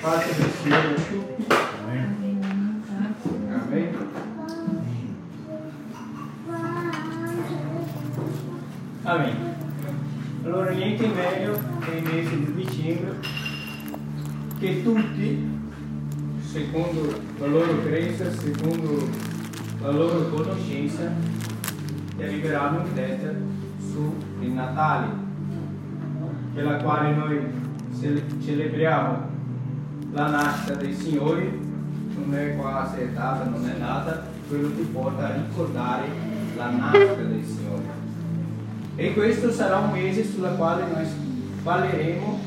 Pace del Signore a tutti. Amen. Amen. Allora niente meglio nei mesi di dicembre che tutti, secondo la loro credenza, secondo la loro conoscenza, arriveranno in testa sul Natale, che la quale noi celebriamo la nascita dei Signori, non è qua se è data, non è nata, quello ti porta a ricordare la nascita del Signore. E questo sarà un mese sulla quale noi parleremo,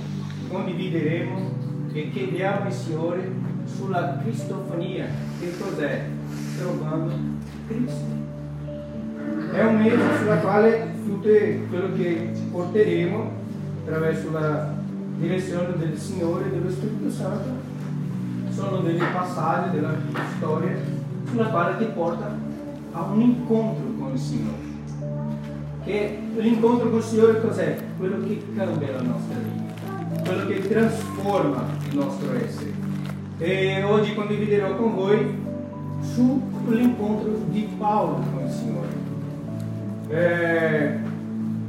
condivideremo e chiediamo al Signore sulla cristofonia. Che cos'è? Trovando Cristo. È un mese sulla quale tutto quello che porteremo attraverso la direzione del Signore e dello Spirito Santo sono dei passaggi della storia sulla quale ti porta a un incontro con il Signore che l'incontro con il Signore cos'è? Quello che cambia la nostra vita, quello che trasforma il nostro essere. E oggi condividerò con voi sull'incontro di Paolo con il Signore. Eh,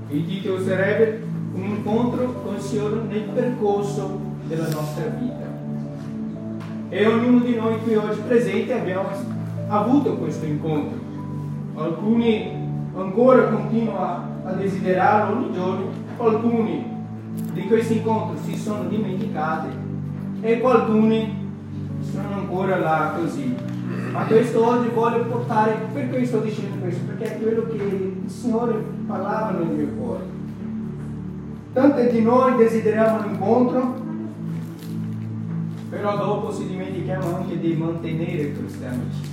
il titolo sarebbe un incontro con il Signore nel percorso della nostra vita. E ognuno di noi qui oggi presente abbiamo avuto questo incontro. Alcuni ancora continua a desiderarlo ogni giorno, alcuni di questi incontri si sono dimenticati e alcuni sono ancora là così. Ma questo oggi voglio portare, per questo sto dicendo questo, perché è quello che il Signore parlava nel mio cuore. Tanti di noi desideriamo l'incontro, però dopo si dimentichiamo anche di mantenere queste amicizie.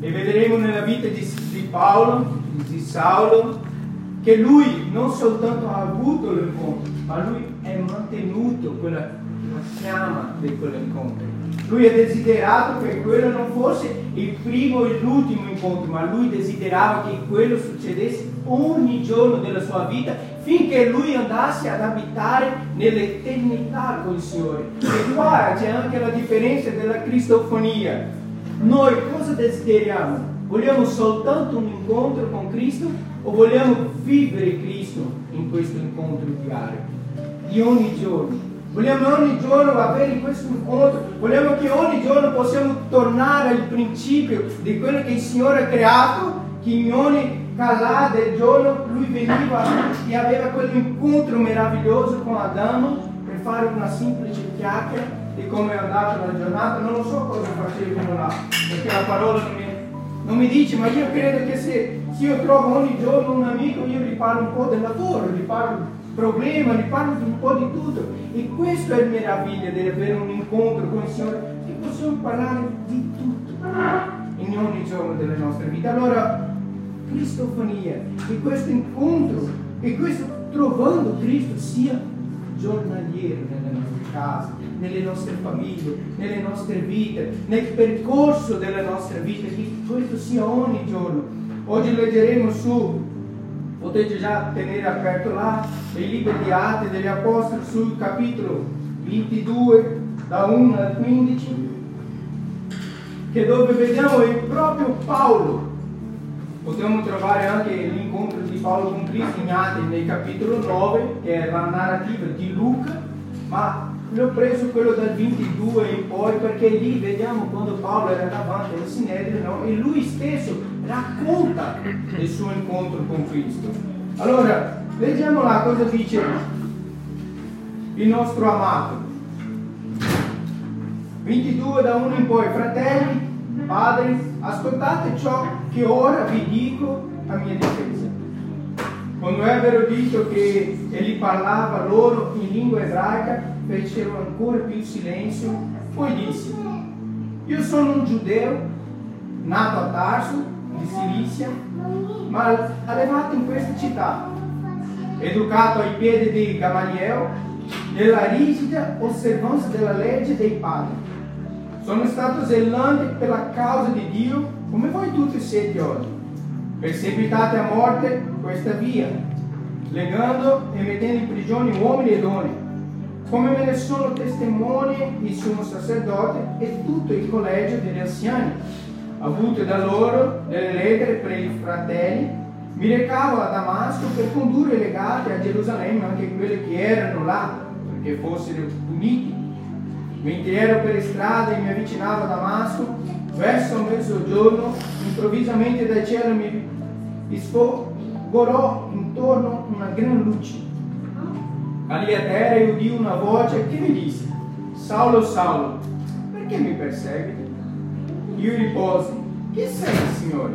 E vedremo nella vita di, di Paolo, di Saulo, che lui non soltanto ha avuto l'incontro, ma lui è mantenuto quella chiama di quell'incontro. Lui ha desiderato che quello non fosse il primo e l'ultimo incontro, ma lui desiderava che quello succedesse ogni giorno della sua vita finché lui andasse ad abitare nell'eternità con il Signore. E qua c'è anche la differenza della cristofonia. Noi cosa desideriamo? Vogliamo soltanto un incontro con Cristo o vogliamo vivere Cristo in questo incontro diario, di ogni giorno? Vogliamo ogni giorno avere questo incontro, vogliamo che ogni giorno possiamo tornare al principio di quello che il Signore ha creato, che in ogni calà del giorno lui veniva e aveva quell'incontro meraviglioso con Adamo per fare una semplice chiacchiera di come è andata la giornata, non lo so cosa facevano là, perché la parola non mi, non mi dice, ma io credo che se, se, io trovo ogni giorno un amico, io gli parlo un po' del lavoro, gli parlo del problema, gli parlo un po' di tutto. E questo è il meraviglia di avere un incontro con il Signore, che possiamo parlare di tutto in ogni giorno della nostra vita. Allora, cristofonia, che questo incontro, che questo trovando Cristo sia giornaliero nelle nostre case, nelle nostre famiglie, nelle nostre vite, nel percorso della nostra vita, che questo sia ogni giorno. Oggi leggeremo su, potete già tenere aperto là, i libri di Atti degli Apostoli sul capitolo 22, da 1 al 15, che dove vediamo il proprio Paolo. Possiamo trovare anche l'incontro di Paolo con Cristo in Atti nel capitolo 9, che è la narrativa di Luca, ma ne ho preso quello dal 22 in poi perché lì vediamo quando Paolo era davanti al Sinedrio no? e lui stesso racconta il suo incontro con Cristo. Allora, leggiamo là cosa dice il nostro amato. 22 da 1 in poi, fratelli, padri, ascoltate ciò che ora vi dico a mia difesa. Quando ebbero detto che egli parlava loro in lingua ebraica, fecero ancora più silenzio, poi disse, io sono un giudeo, nato a Tarso, di Cilícia, ma allevato in questa città, educato ai piedi di Gamaliel, nella rigida osservanza della legge dei padri. Sono stato zelante per la causa di Dio, come voi tutti siete oggi. Perseguitate a morte questa via, legando e mettendo in prigione uomini e donne come me ne sono testimoni il suo sacerdote e tutto il collegio degli anziani. Avute da loro delle lettere per i fratelli, mi recavo a Damasco per condurre legati a Gerusalemme anche quelli che erano là, perché fossero puniti. Mentre ero per le e mi avvicinavo a Damasco, verso mezzogiorno, improvvisamente dal cielo mi sfogorò intorno una gran luce Cadì a terra e udì una voce che mi disse, Saulo, Saulo, perché mi perseguiti? Io risposi, chi sei, Signore?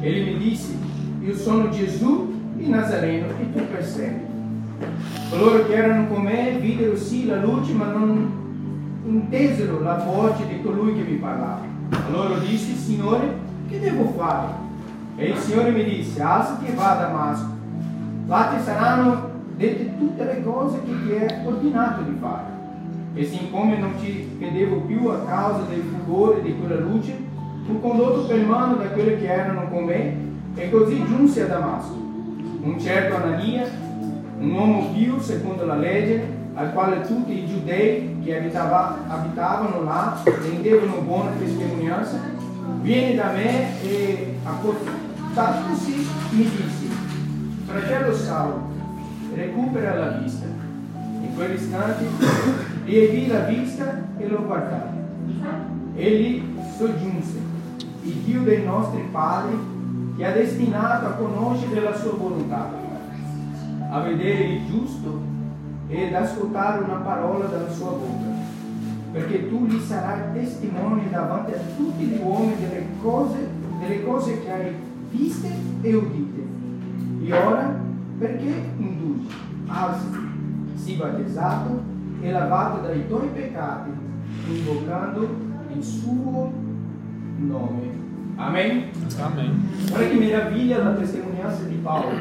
Ele mi disse, io sono Gesù di Nazareno che tu persegui. Coloro che erano con me videro sì la luce, ma non intesero la voce di colui che mi parlava. Allora dissi, Signore, che devo fare? E il Signore mi disse, alzati e va a Damasco. Là ti saranno dette tutte le cose che ti è ordinato di fare. E siccome non ci vedevo più a causa del fulgore di quella luce, fu condotto per mano da quelli che erano con me e così giunse a Damasco. Un certo Anania, un uomo più secondo la legge, al quale tutti i giudei che abitava, abitavano là rendevano buona testimonianza, viene da me e accostatosi mi disse, fratello Saulo, recupera la vista. In quell'istante rievì la vista e lo guardai. Egli soggiunse, il Dio dei nostri padri ti ha destinato a conoscere la sua volontà, a vedere il giusto ed ascoltare una parola dalla sua bocca, perché tu gli sarai testimone davanti a tutti gli uomini delle cose, delle cose che hai viste e udite. E ora perché indulgi, alzati, sii battezzato e lavato dai tuoi peccati, invocando il suo nome. Amen. Amen. Guarda che meraviglia la testimonianza di Paolo.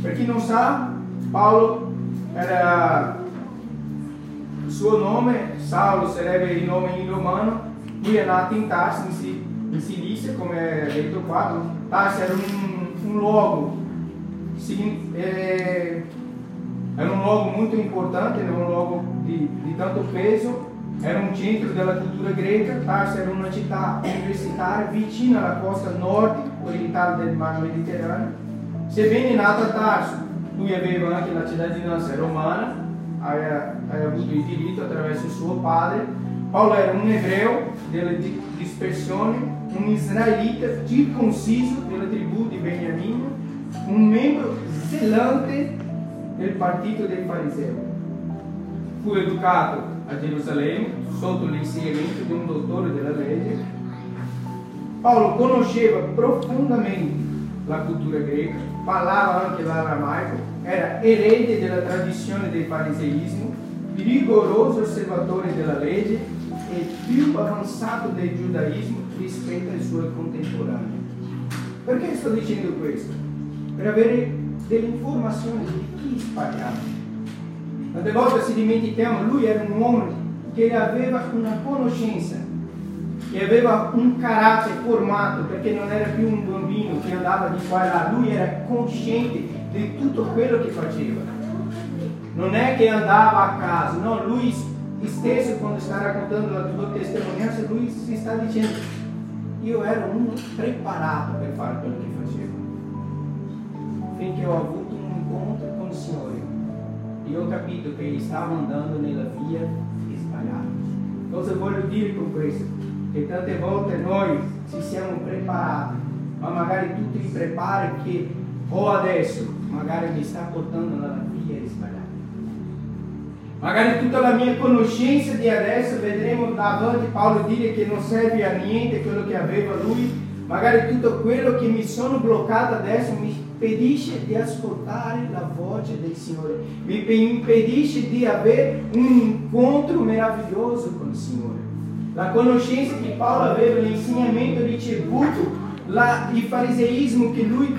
Per chi non sa, Paolo era suo nome, Saulo sarebbe il nome in romano, lui è nato in Tarsi, in Silicia, come è detto qua. Tarsi era un, un luogo é, era um luogo muito importante, era um luogo de, de tanto peso, era um centro da cultura greca, Tarso era uma cidade universitária vicina alla costa nord orientale del mar Mediterraneo. Sebbene nato a Tarso, lui aveva anche la cittadinanza romana, aveva, aveva avuto il diritto attraverso suo padre. Paolo era un ebreo della dispersione, un israelita circonciso della tribù di Beniamino, un membro zelante del partito dei farisei. Fu educato a Gerusalemme sotto l'insegnamento di un dottore della legge. Paolo conosceva profondamente la cultura greca, parlava anche l'aramaico, era erede della tradizione del fariseismo, rigoroso osservatore della legge e più avanzato del giudaismo rispetto ai suoi contemporanei. Perché sto dicendo questo? per avere delle informazioni di chi sbagliava. Tante volte si dimentichiamo, lui era un uomo che aveva una conoscenza, che aveva un carattere formato, perché non era più un bambino che andava di qua e là, lui era cosciente di tutto quello che faceva. Non è che andava a caso, no, lui stesso quando sta raccontando la tua testimonianza, lui si sta dicendo, io ero uno preparato per fare quello che facevo finché ho avuto un incontro con il Signore e ho capito che stavo andando nella via sbagliata. Cosa voglio dire con questo? Che tante volte noi ci siamo preparati, ma magari tu ti prepari che o adesso magari mi sta portando nella via sbagliata. Magari tutta la mia conoscenza di adesso vedremo davanti Paolo dire che non serve a niente quello che aveva lui, magari tutto quello che mi sono bloccato adesso mi impedisce di ascoltare la voce del Signore, mi impedisce di avere un incontro meraviglioso con il Signore. La conoscenza che Paolo aveva, l'insegnamento ricevuto, la, il fariseismo che lui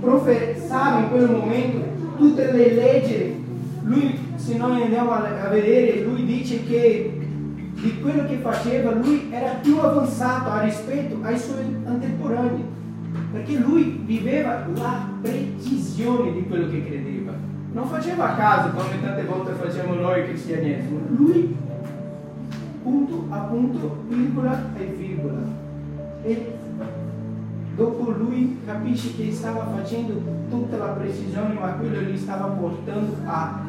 professava in quel momento, tutte le leggi, lui, se noi andiamo a, vedere, lui dice che di quello che faceva lui era più avanzato a rispetto ai suoi contemporanei perché lui viveva la precisione di quello che credeva. non faceva a caso come tante volte facciamo noi cristianesimo. Lui, punto a punto, virgola e virgola. E dopo lui capisce che stava facendo tutta la precisione, ma quello gli stava portando a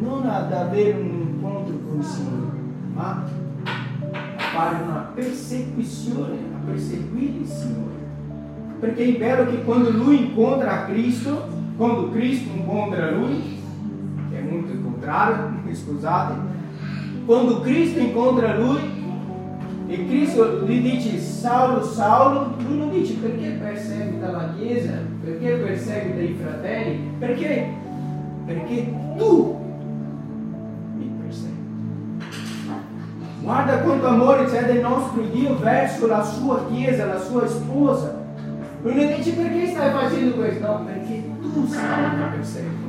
non ad avere un incontro con il Signore, ma a fare una persecuzione, a perseguire il Signore. Perché è vero che quando lui incontra Cristo, quando Cristo incontra lui, che è molto il contrario, scusate, quando Cristo incontra lui e Cristo gli dice Saulo, Saulo, lui non dice perché perseguita la Chiesa, perché perseguita i fratelli, perché, perché tu mi persegui. Guarda quanto amore c'è del nostro Dio verso la sua Chiesa, la sua sposa. Lui non dice perché stai facendo questo, no, perché tu sai che persegui.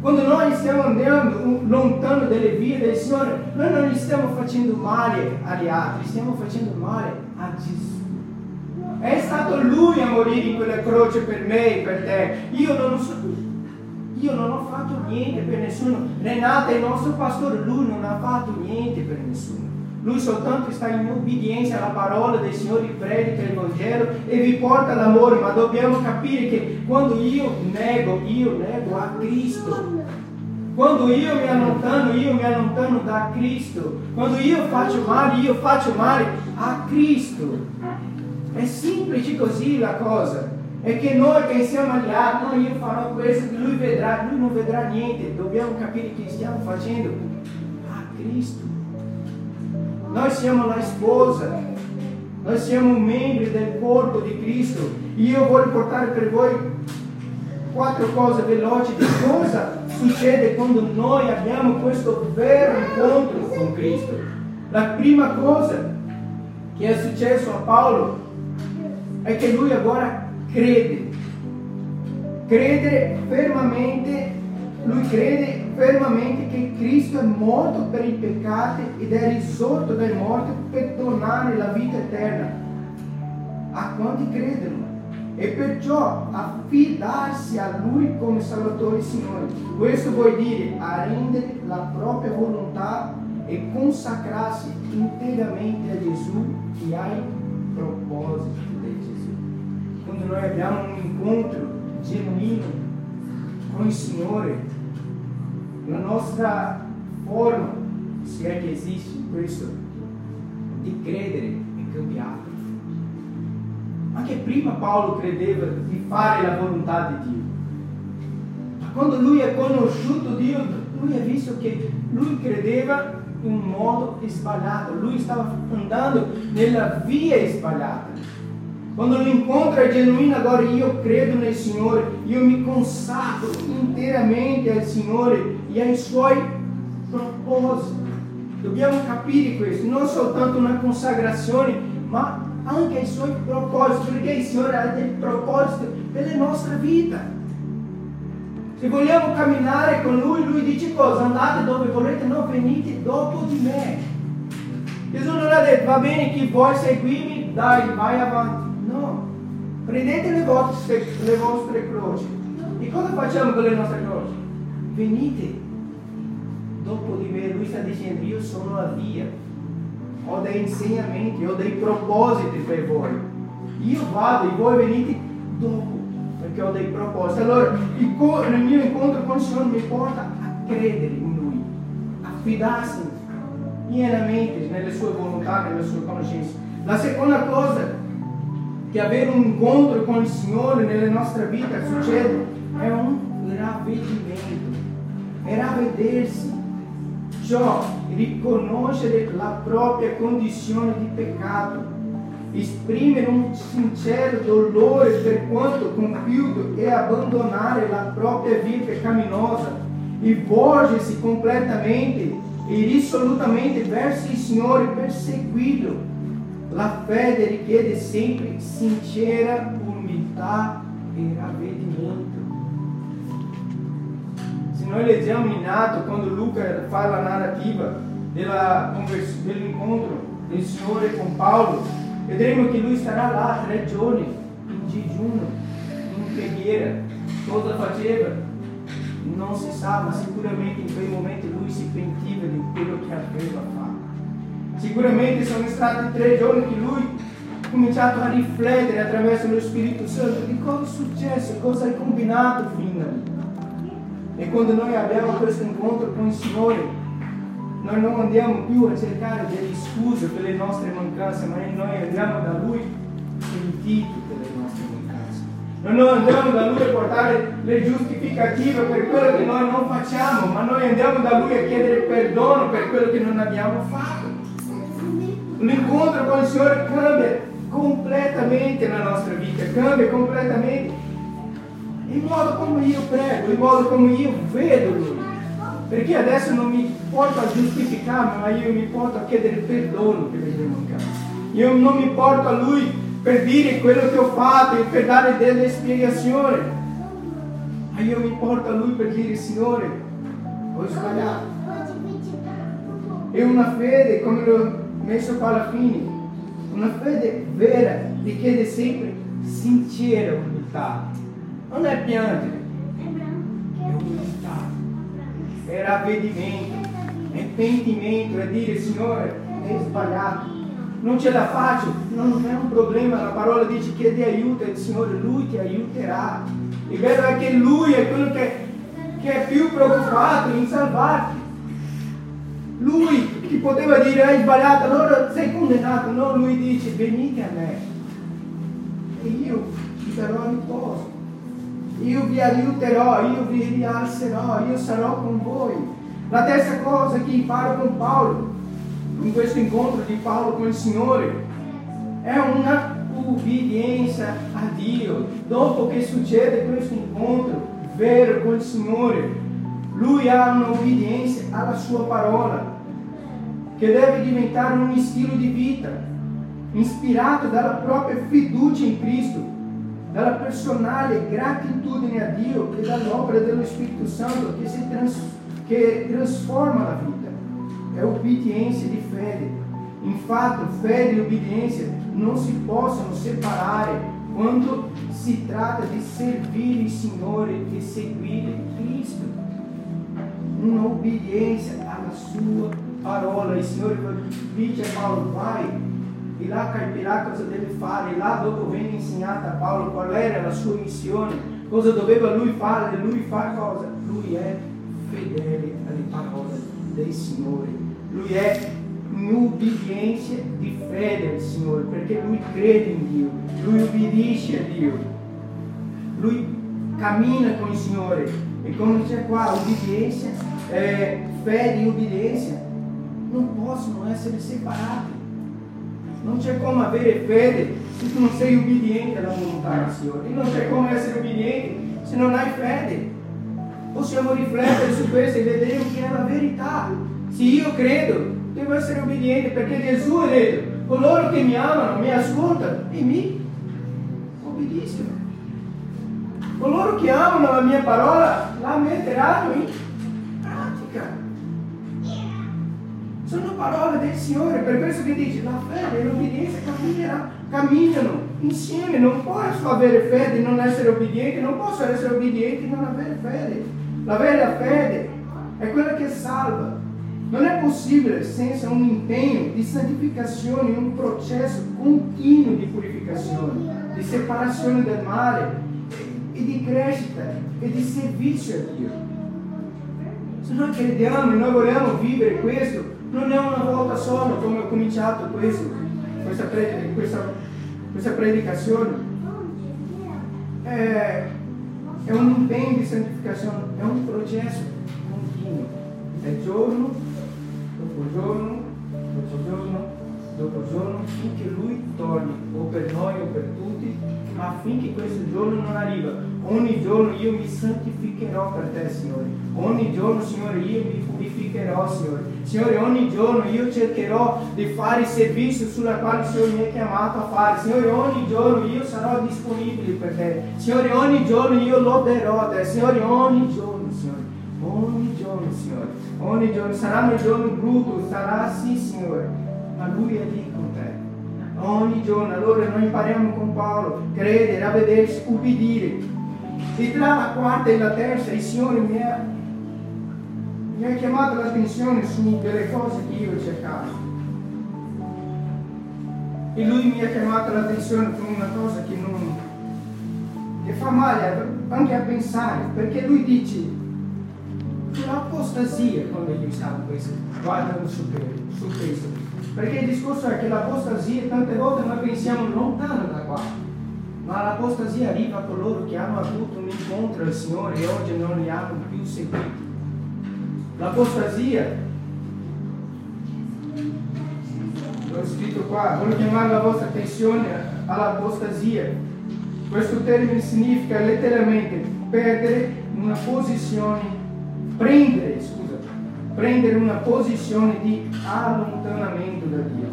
Quando noi stiamo andando lontano dalle vie del Signore, noi non stiamo facendo male agli altri, stiamo facendo male a Gesù. È stato Lui a morire in quella croce per me e per te. Io non, so, io non ho fatto niente per nessuno. Renata il nostro pastore, lui non ha fatto niente per nessuno. Lui soltanto sta in obbedienza alla parola del Signore, predica il Vangelo e vi porta l'amore, ma dobbiamo capire che quando io nego, io nego a Cristo. Quando io mi allontano, io mi allontano da Cristo. Quando io faccio male, io faccio male a Cristo. È semplice così la cosa. È che noi pensiamo agli altri, no, io farò questo, lui vedrà, lui non vedrà niente. Dobbiamo capire che stiamo facendo a Cristo. Noi siamo la sposa, noi siamo membri del corpo di Cristo. Io voglio portare per voi quattro cose veloci di cosa succede quando noi abbiamo questo vero incontro con Cristo. La prima cosa che è successo a Paolo è che lui agora crede. Crede fermamente, lui crede fermamente che Cristo è morto per i peccati ed è risorto dai morti per donare la vita eterna a quanti credono e perciò affidarsi a Lui come Salvatore e Signore. Questo vuol dire arrendere la propria volontà e consacrarsi interamente a Gesù e ai propositi di Gesù. Quando noi abbiamo un incontro genuino con il Signore, la nostra forma, se è che esiste questo, di credere è cambiata. Anche prima Paolo credeva di fare la volontà di Dio. Ma quando lui ha conosciuto Dio, lui ha visto che lui credeva in un modo sbagliato, lui stava andando nella via sbagliata. Quando l'incontro è genuino, agora io credo nel Signore, io mi consacro interamente al Signore e ai Suoi propositi. Dobbiamo capire questo, non soltanto una consacrazione, ma anche ai Suoi propositi, perché il Signore ha dei propositi per la nostra. Se vogliamo camminare con Lui, Lui dice cosa? Andate dove volete, non venite dopo di me. Gesù non ha detto, va bene, chi vuole seguirmi, dai, vai avanti. Prendete le vostre, le vostre croci. E cosa facciamo con le nostre croci? Venite dopo di me. Lui sta dicendo, io sono la via. Ho dei insegnamenti, ho dei propositi per voi. Io vado e voi venite dopo perché ho dei propositi. Allora il mio incontro con il Signore mi porta a credere in Lui, a fidarsi pienamente nelle sue volontà, nelle sue conoscenze. La seconda cosa che avere un incontro con il Signore nella nostra vita succede è un ravvedimento, è ravvedersi, ciò riconoscere la propria condizione di peccato, esprimere un sincero dolore per quanto compiuto e abbandonare la propria via peccaminosa e volgersi completamente e risolutamente verso il Signore per seguirlo la fede richiede sempre sincera umiltà e ravvedimento. Se noi leggiamo in Atto, quando Luca fa la narrativa dell'incontro del Signore con Paolo, vedremo che lui starà là tre giorni in digiuno, in preghiera. Cosa faceva? non si sa, ma sicuramente in quei momenti lui si pentiva di quello che aveva fatto. Sicuramente sono stati tre giorni che lui ha cominciato a riflettere attraverso lo Spirito Santo di cosa è successo, cosa hai combinato fin da lì. E quando noi abbiamo questo incontro con il Signore, noi non andiamo più a cercare delle scuse per le nostre mancanze, ma noi andiamo da Lui pentiti per le nostre mancanze. Non andiamo da Lui a portare le giustificative per quello che noi non facciamo, ma noi andiamo da Lui a chiedere perdono per quello che non abbiamo fatto. L'incontro con il Signore cambia completamente la nostra vita, cambia completamente il modo come io prego, il modo come io vedo. Perché adesso non mi porto a giustificarmi, ma io mi porto a chiedere perdono per le mie mancanze. Io non mi porto a Lui per dire quello che ho fatto e per dare delle spiegazioni. Ma io mi porto a Lui per dire, Signore, ho sbagliato. E una fede, come l'ho messo alla fine, una fede vera ti chiede sempre sincera umiltà non è piangere, è umiltà, è ravvedimento, è pentimento, è dire Signore, è sbagliato, non ce la faccio, non è un problema, la parola dice chiedi aiuto e il Signore Lui ti aiuterà. Il vero è che Lui è quello che, che è più preoccupato in salvarti. Lui ti poteva dire hai sbagliato, allora sei condannato, no, lui dice venite a me e io ti darò riposo io vi aiuterò, io vi rialzerò, io sarò con voi. La terza cosa che imparo con Paolo, in questo incontro di Paolo con il Signore, è una ubbidienza a Dio. Dopo che succede questo incontro vero con il Signore, lui ha un'obbedienza alla sua parola, che deve diventare un stile di vita, ispirato dalla propria fiducia in Cristo dalla personale gratitudine a Dio e dall'opera dello Spirito Santo che, trans, che trasforma la vita. È obbedienza di fede. Infatti, fede e obbedienza non si possono separare quando si tratta di servire il Signore e seguire Cristo. Un'obbedienza alla sua parola. Il Signore dice a Paolo, vai e là capirà cosa deve fare, e là dopo venne insegnata a Paolo qual era la sua missione, cosa doveva lui fare, lui fa cosa? Lui è fedele alle parole del Signore, lui è in ubbidienza di fede al Signore, perché lui crede in Dio, lui ubbidisce a Dio, lui cammina con il Signore e come c'è qua ubbidienza, eh, fede e ubbidienza non possono essere separati. Non c'è come avere fede se tu non sei ubbidiente alla volontà del Signore. E non c'è come essere ubbidiente se non hai fede. Possiamo riflettere su questo e vedere che è la verità. Se io credo, devo essere ubbidiente perché Gesù ha detto, coloro che mi amano, mi ascoltano e mi obbediscono. Coloro che amano la mia parola la metteranno in Sono parole del Signore, per questo che dice la fede e l'obbedienza camminano insieme. Non posso avere fede e non essere obbediente, non posso essere obbediente e non avere fede. La vera fede è quella che salva. Non è possibile senza un impegno di santificazione, un processo continuo di purificazione, di separazione del male e di crescita e di servizio a Dio. Se noi crediamo e noi vogliamo vivere questo, non è una volta sola come ho cominciato questo, questa, predica, questa, questa predicazione. È, è un impegno di santificazione, è un processo continuo. È giorno dopo giorno, dopo giorno, dopo giorno, finché Lui torni, o per noi o per tutti, ma affinché questo giorno non arriva. Ogni giorno io mi santificherò per te, Signore. Ogni giorno, Signore, io mi purificherò, Signore. Signore, ogni giorno io cercherò di fare il servizio sulla quale il Signore mi ha chiamato a fare. Signore, ogni giorno io sarò disponibile per te. Signore, ogni giorno io loderò te. Signore, ogni giorno, Signore. Ogni giorno, Signore. Ogni giorno. Saranno i giorni brutti, sarà sì, Signore. Ma Lui è lì con te ogni giorno. Allora noi impariamo con Paolo, credere, ravvedersi, ubbidire. E tra la quarta e la terza il Signore mi ha, mi ha chiamato l'attenzione su delle cose che io cercavo. E lui mi ha chiamato l'attenzione con una cosa che non che fa male anche a pensare, perché lui dice l'apostasia quando io stavo guardando su, su questo. Perché il discorso è che l'apostasia tante volte noi pensiamo lontano da qua, ma l'apostasia arriva a coloro che hanno avuto un incontro al Signore e oggi non li hanno più seguiti. L'apostasia l'ho scritto qua, voglio chiamare la vostra attenzione all'apostasia. Questo termine significa letteralmente perdere una posizione, prendere, prendere una posizione di allontanamento da Dio.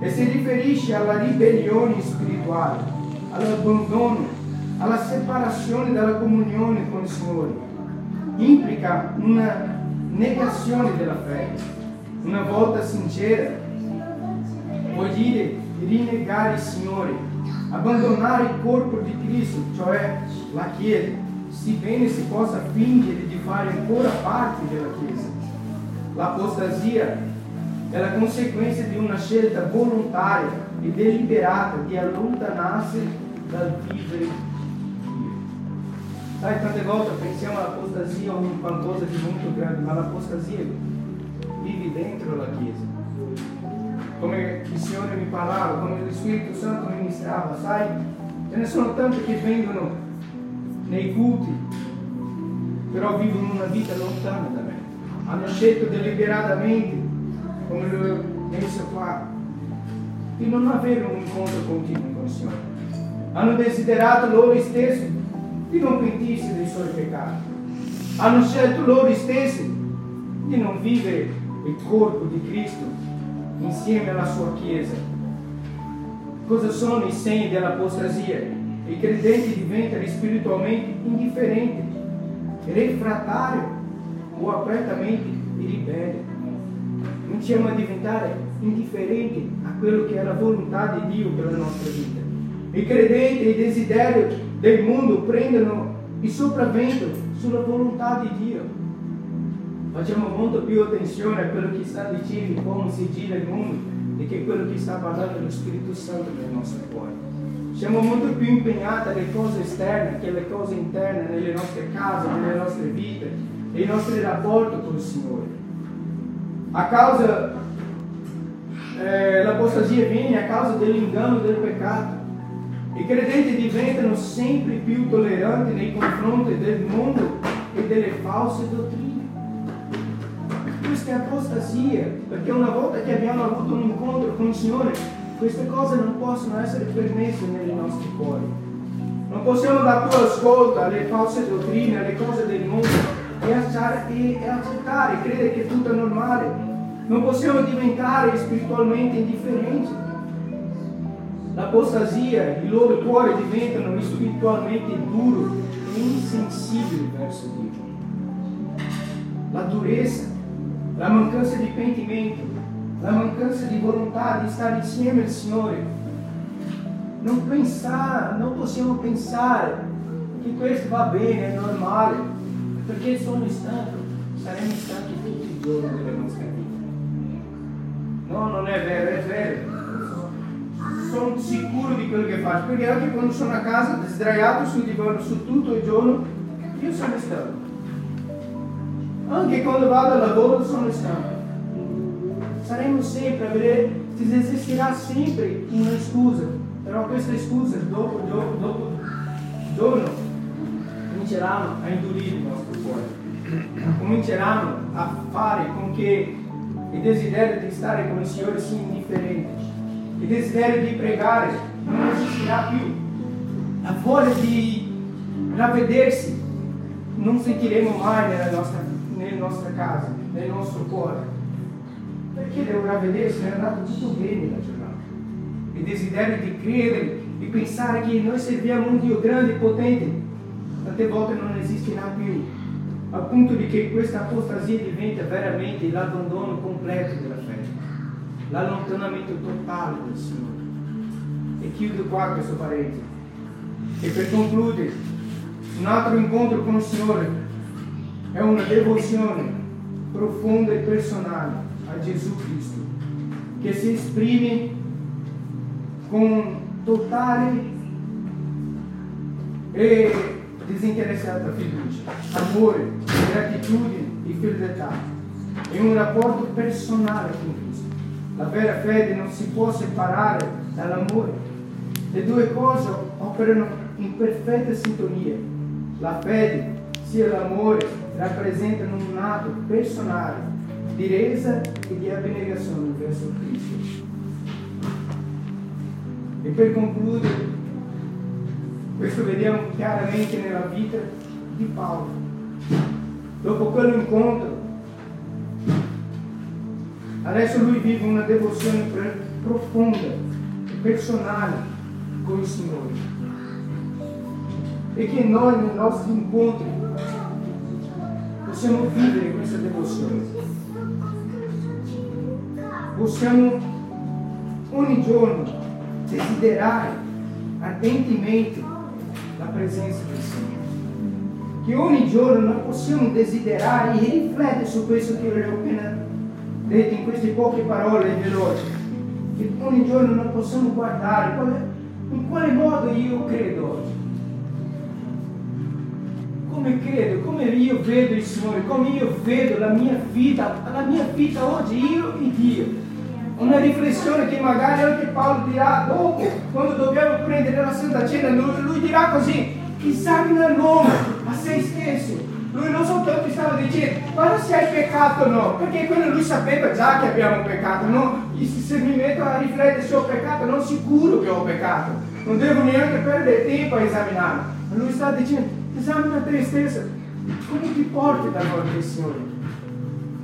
E si riferisce alla ribellione spirituale, all'abbandono, alla separazione dalla comunione con il Signore. Implica una negazione della fede, una volta sincera vuol dire rinnegare il Signore, abbandonare il corpo di Cristo, cioè la Chiesa, sebbene si possa fingere di fare ancora parte della Chiesa. L'apostasia è la conseguenza di una scelta volontaria e deliberata di allontanarsi dal vivere Dio. Sai, tante volte pensiamo all'apostasia come qualcosa di molto grande, ma l'apostasia vive dentro la Chiesa come il Signore mi parlava, come lo Spirito Santo ministrava, sai? Ce ne sono tanti che vengono nei culti, però vivono una vita lontana da me. Hanno scelto deliberatamente, come l'ho messo qua, di non avere un incontro continuo con il Signore. Hanno desiderato loro stessi di non pentirsi dei suoi peccati. Hanno scelto loro stessi di non vivere il corpo di Cristo insieme alla sua Chiesa. Cosa sono i segni dell'apostasia? I credenti diventano spiritualmente indifferenti, refrattari o apertamente ribelli. Iniziamo a diventare indifferenti a quello che è la volontà di Dio per la nostra vita. I credenti e i desideri del mondo prendono il sopravvento sulla volontà di Dio facciamo molto più attenzione a quello che sta dicendo come si gira il mondo di che quello che sta parlando lo Spirito Santo nel nostro cuore. Siamo molto più impegnati alle cose esterne che alle cose interne, nelle nostre case, nelle nostre vite, nei nostri rapporti con il Signore. A causa, eh, viene a causa dell'inganno del peccato. I credenti diventano sempre più tolleranti nei confronti del mondo e delle false dottrine questa è apostasia, perché una volta che abbiamo avuto un incontro con il Signore, queste cose non possono essere permesse nei nostri cuori. Non possiamo dare più ascolto alle false dottrine, alle cose del mondo e accettare, e credere che tutto è normale. Non possiamo diventare spiritualmente indifferenti. L'apostasia, i loro cuori diventano spiritualmente duro e insensibili verso Dio. La durezza la mancanza di pentimento, la mancanza di volontà di stare insieme al Signore. Non pensare, non possiamo pensare che questo va bene, è normale, perché sono stanco, saremo stanchi tutti i giorni della nostra vita. No, non è vero, è vero. Sono sicuro di quello che faccio, perché anche quando sono a casa sdraiato sul divano su tutto il giorno, io sono stanco. Anche quando vado al lavoro sono stanco. Saremo sempre a vedere, ci esisterà sempre una scusa, però queste scuse dopo, dopo, dopo giorno cominceranno a indurire il nostro cuore, cominceranno a fare con che il desiderio di stare con il Signore sia indifferente, il desiderio di pregare non esisterà più, la voglia di ravvedersi non sentiremo mai nella nostra vita nelle nostre case, nel nostro cuore. Perché devo ravvedersi? è andato tutto bene la giornata. Il desiderio di credere, di pensare che noi serviamo un Dio grande e potente, tante volte non esisterà più, al punto di che questa apostasia diventa veramente l'abbandono completo della fede, l'allontanamento totale del Signore. E chiudo qua questo parentesi. E per concludere, Un altro incontro con il Signore è una devozione profonda e personale a Gesù Cristo, che si esprime con totale e disinteressata fiducia, amore, gratitudine e fedeltà, in un rapporto personale con Cristo. La vera fede non si può separare dall'amore. Le due cose operano in perfetta sintonia. La fede sia l'amore rappresentano un atto personale di resa e di abnegazione verso Cristo. E per concludere, questo vediamo chiaramente nella vita di Paolo. Dopo quell'incontro, adesso lui vive una devozione profonda e personale con il Signore. E che noi nei nostri incontri possiamo vivere questa devozione. Possiamo ogni giorno desiderare ardentemente la presenza del Signore. Che ogni giorno noi possiamo desiderare e riflettere su questo che ho appena detto in queste poche parole veloci. Che ogni giorno noi possiamo guardare in quale modo io credo oggi. Come credo, come io vedo il Signore, come io vedo la mia vita, la mia vita oggi, io e Dio una riflessione che magari anche Paolo dirà dopo, quando dobbiamo prendere la Santa Cena, lui, lui dirà così, esamina l'uomo a se stesso. Lui non soltanto stava dicendo, guarda se hai peccato o no, perché quello lui sapeva già che abbiamo peccato, no? Se mi metto a riflettere se ho peccato, non sicuro che ho peccato, non devo neanche perdere tempo a esaminare. Ma lui sta dicendo, esamina te stesso, come ti porti davanti al Signore?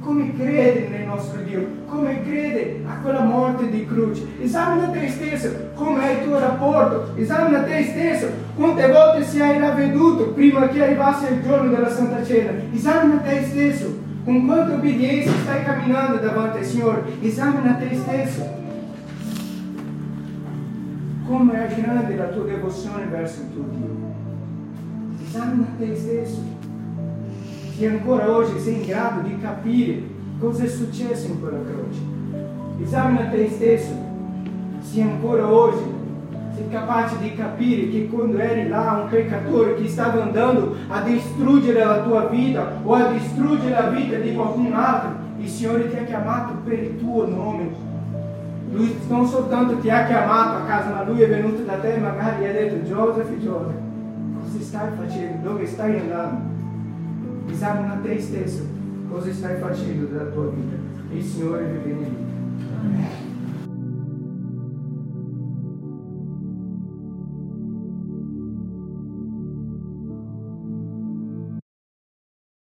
Come crede nel nostro Dio, come crede a quella morte di croce. Esamina te stesso, come è il tuo rapporto, esamina te stesso, quante volte hai ravveduto prima che arrivasse il giorno della Santa Cena. Esamina te stesso, con quanta obbedienza stai camminando davanti al Signore. Esamina te stesso. Come è grande la tua devozione verso il tuo Dio. Esamina te stesso se ancora oggi sei in grado di capire cosa è successo in quella croce. Esamina te stesso, se ancora oggi sei capace di capire che quando eri là un peccatore che stava andando a distruggere la tua vita o a distruggere la vita di qualcun altro, il Signore ti ha chiamato per il tuo nome. Lui non soltanto ti ha chiamato a casa, ma lui è venuto da te e magari ha detto Joseph, Joseph, cosa stai facendo? Dove stai andando? Esamina te stesso cosa stai facendo della tua vita e il Signore vi benedica.